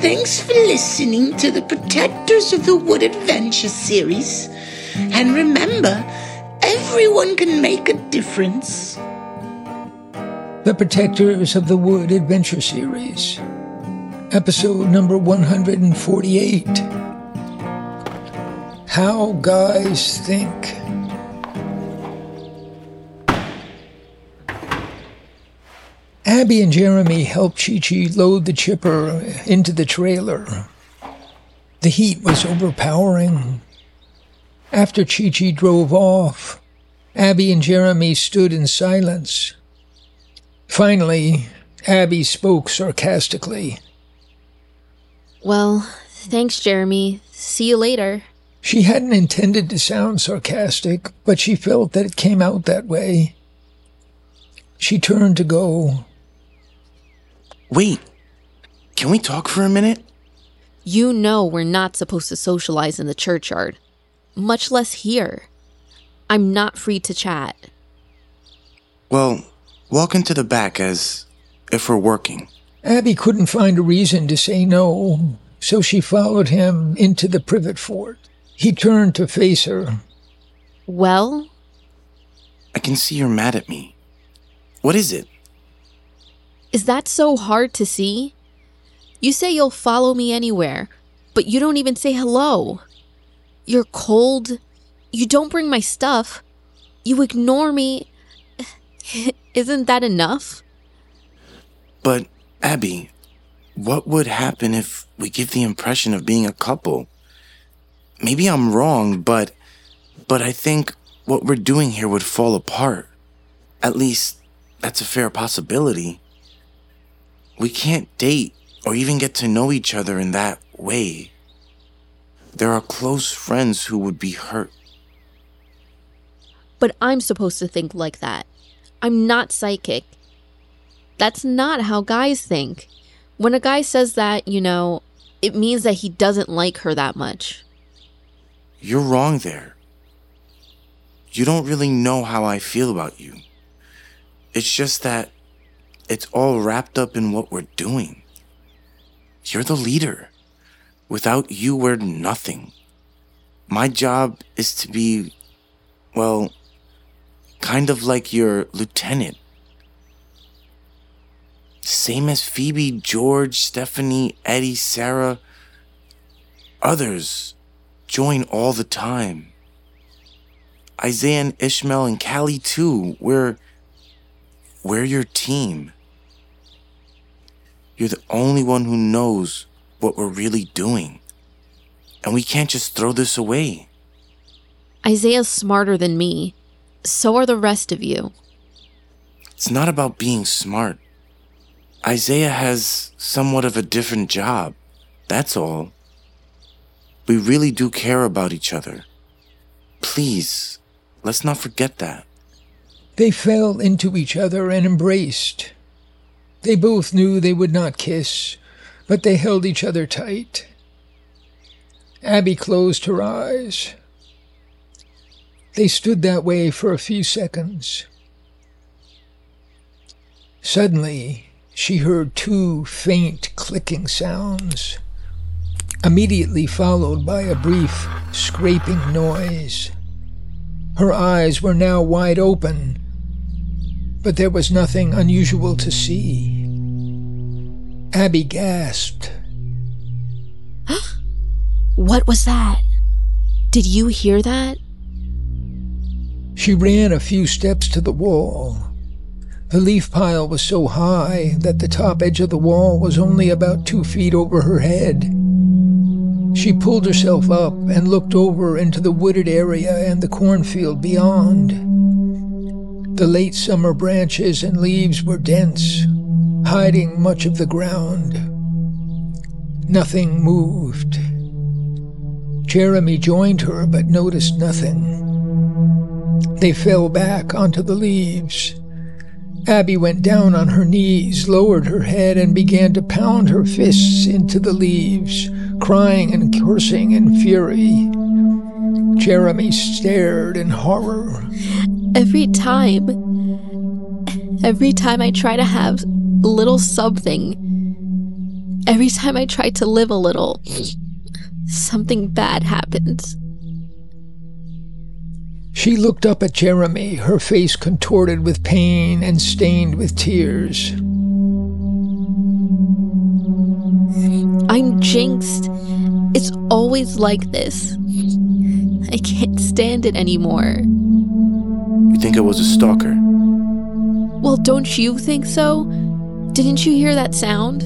Thanks for listening to the Protectors of the Wood Adventure series. And remember, everyone can make a difference. The Protectors of the Wood Adventure series, episode number 148 How Guys Think. Abby and Jeremy helped Chi Chi load the chipper into the trailer. The heat was overpowering. After Chi Chi drove off, Abby and Jeremy stood in silence. Finally, Abby spoke sarcastically. Well, thanks, Jeremy. See you later. She hadn't intended to sound sarcastic, but she felt that it came out that way. She turned to go. Wait, can we talk for a minute? You know we're not supposed to socialize in the churchyard, much less here. I'm not free to chat. Well, walk into the back as if we're working. Abby couldn't find a reason to say no, so she followed him into the privet fort. He turned to face her. Well, I can see you're mad at me. What is it? Is that so hard to see? You say you'll follow me anywhere, but you don't even say hello. You're cold. You don't bring my stuff. You ignore me. Isn't that enough? But, Abby, what would happen if we give the impression of being a couple? Maybe I'm wrong, but but I think what we're doing here would fall apart. At least that's a fair possibility. We can't date or even get to know each other in that way. There are close friends who would be hurt. But I'm supposed to think like that. I'm not psychic. That's not how guys think. When a guy says that, you know, it means that he doesn't like her that much. You're wrong there. You don't really know how I feel about you. It's just that it's all wrapped up in what we're doing. You're the leader. Without you, we're nothing. My job is to be, well, kind of like your lieutenant. Same as Phoebe, George, Stephanie, Eddie, Sarah. Others join all the time. Isaiah and Ishmael and Callie too. We're we're your team. You're the only one who knows what we're really doing. And we can't just throw this away. Isaiah's smarter than me. So are the rest of you. It's not about being smart. Isaiah has somewhat of a different job. That's all. We really do care about each other. Please, let's not forget that. They fell into each other and embraced. They both knew they would not kiss, but they held each other tight. Abby closed her eyes. They stood that way for a few seconds. Suddenly, she heard two faint clicking sounds, immediately followed by a brief scraping noise. Her eyes were now wide open, but there was nothing unusual to see. Abby gasped. What was that? Did you hear that? She ran a few steps to the wall. The leaf pile was so high that the top edge of the wall was only about two feet over her head. She pulled herself up and looked over into the wooded area and the cornfield beyond. The late summer branches and leaves were dense, hiding much of the ground. Nothing moved. Jeremy joined her but noticed nothing. They fell back onto the leaves. Abby went down on her knees, lowered her head, and began to pound her fists into the leaves, crying and cursing in fury. Jeremy stared in horror. Every time, every time I try to have little something. Every time I try to live a little, something bad happens. She looked up at Jeremy, her face contorted with pain and stained with tears. I'm jinxed. It's always like this. I can't stand it anymore. You think I was a stalker? Well, don't you think so? Didn't you hear that sound?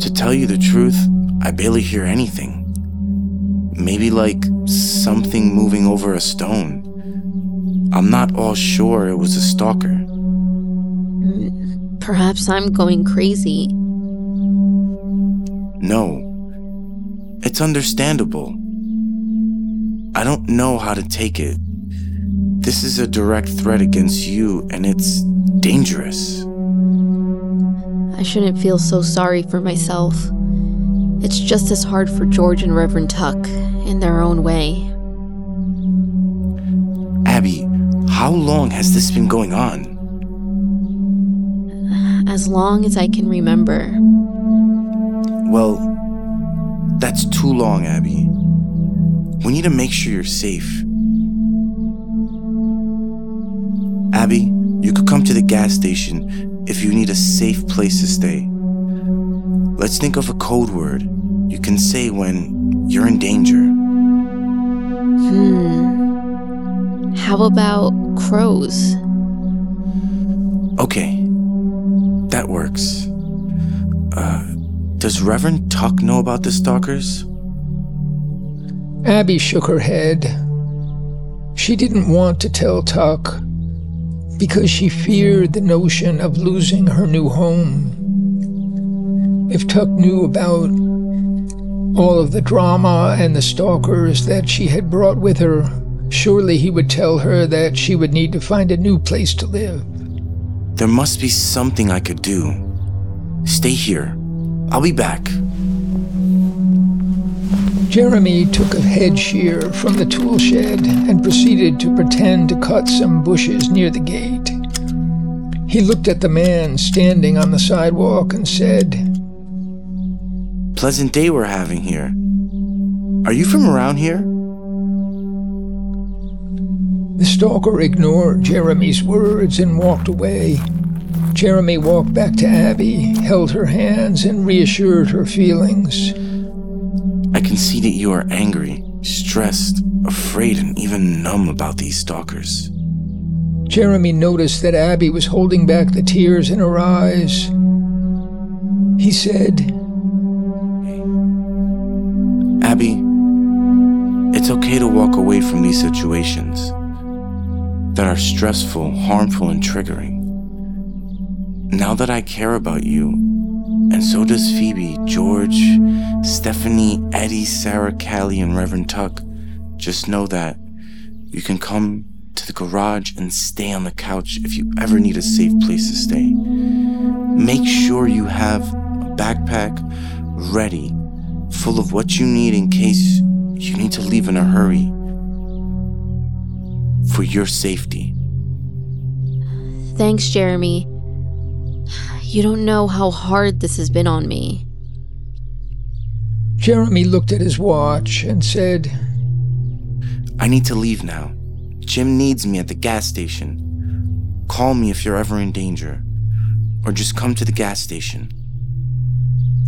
To tell you the truth, I barely hear anything. Maybe like something moving over a stone. I'm not all sure it was a stalker. Perhaps I'm going crazy. No. It's understandable. I don't know how to take it. This is a direct threat against you, and it's dangerous. I shouldn't feel so sorry for myself. It's just as hard for George and Reverend Tuck in their own way. Abby, how long has this been going on? As long as I can remember. Well, that's too long, Abby. We need to make sure you're safe. Abby, you could come to the gas station if you need a safe place to stay. Let's think of a code word you can say when you're in danger. Hmm. How about crows? Okay, that works. Uh, does Reverend Tuck know about the stalkers? Abby shook her head. She didn't want to tell Tuck because she feared the notion of losing her new home. If Tuck knew about all of the drama and the stalkers that she had brought with her, surely he would tell her that she would need to find a new place to live. There must be something I could do. Stay here. I'll be back. Jeremy took a head shear from the tool shed and proceeded to pretend to cut some bushes near the gate. He looked at the man standing on the sidewalk and said, Pleasant day we're having here. Are you from around here? The stalker ignored Jeremy's words and walked away. Jeremy walked back to Abby, held her hands, and reassured her feelings. I can see that you are angry, stressed, afraid, and even numb about these stalkers. Jeremy noticed that Abby was holding back the tears in her eyes. He said, Abby, it's okay to walk away from these situations that are stressful, harmful, and triggering. Now that I care about you, and so does Phoebe, George, Stephanie, Eddie, Sarah, Callie, and Reverend Tuck, just know that you can come to the garage and stay on the couch if you ever need a safe place to stay. Make sure you have a backpack ready, full of what you need in case you need to leave in a hurry for your safety. Thanks, Jeremy. You don't know how hard this has been on me. Jeremy looked at his watch and said, I need to leave now. Jim needs me at the gas station. Call me if you're ever in danger, or just come to the gas station.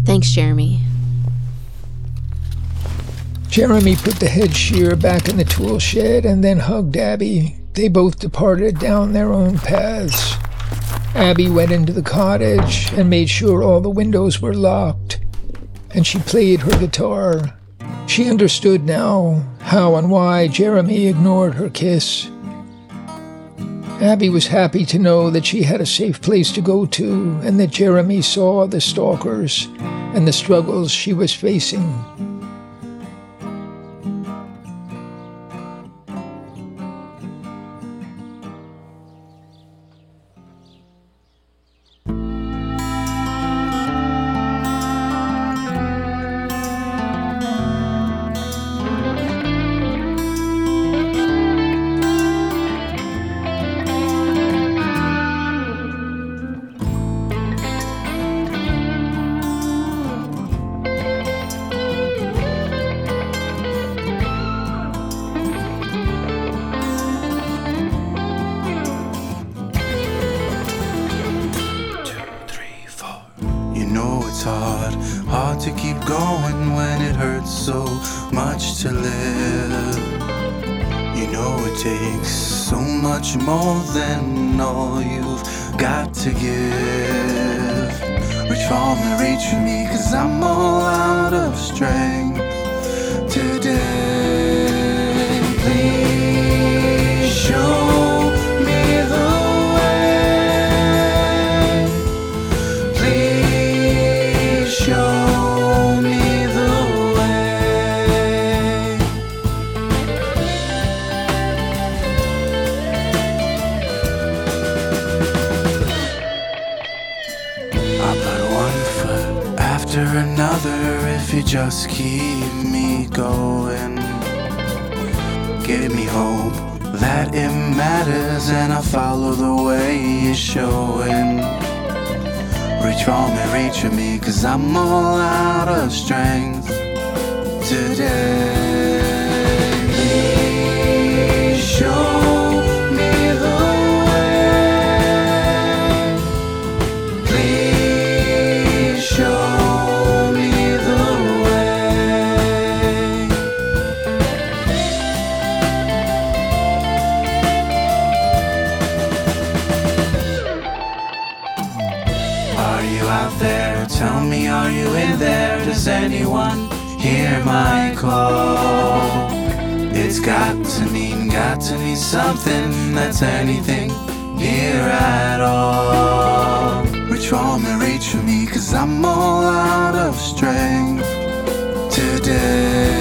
Thanks, Jeremy. Jeremy put the head shear back in the tool shed and then hugged Abby. They both departed down their own paths. Abby went into the cottage and made sure all the windows were locked, and she played her guitar. She understood now how and why Jeremy ignored her kiss. Abby was happy to know that she had a safe place to go to and that Jeremy saw the stalkers and the struggles she was facing. Takes so much more than all you've got to give. Reach for me, reach for me, cause I'm all out of strength just keep me going. Give me hope that it matters and I follow the way you're showing. Reach for me, reach for me, cause I'm all out of strength today. out there? Tell me, are you in there? Does anyone hear my call? It's got to mean, got to mean something that's anything near at all. Reach for me, reach for me, cause I'm all out of strength today.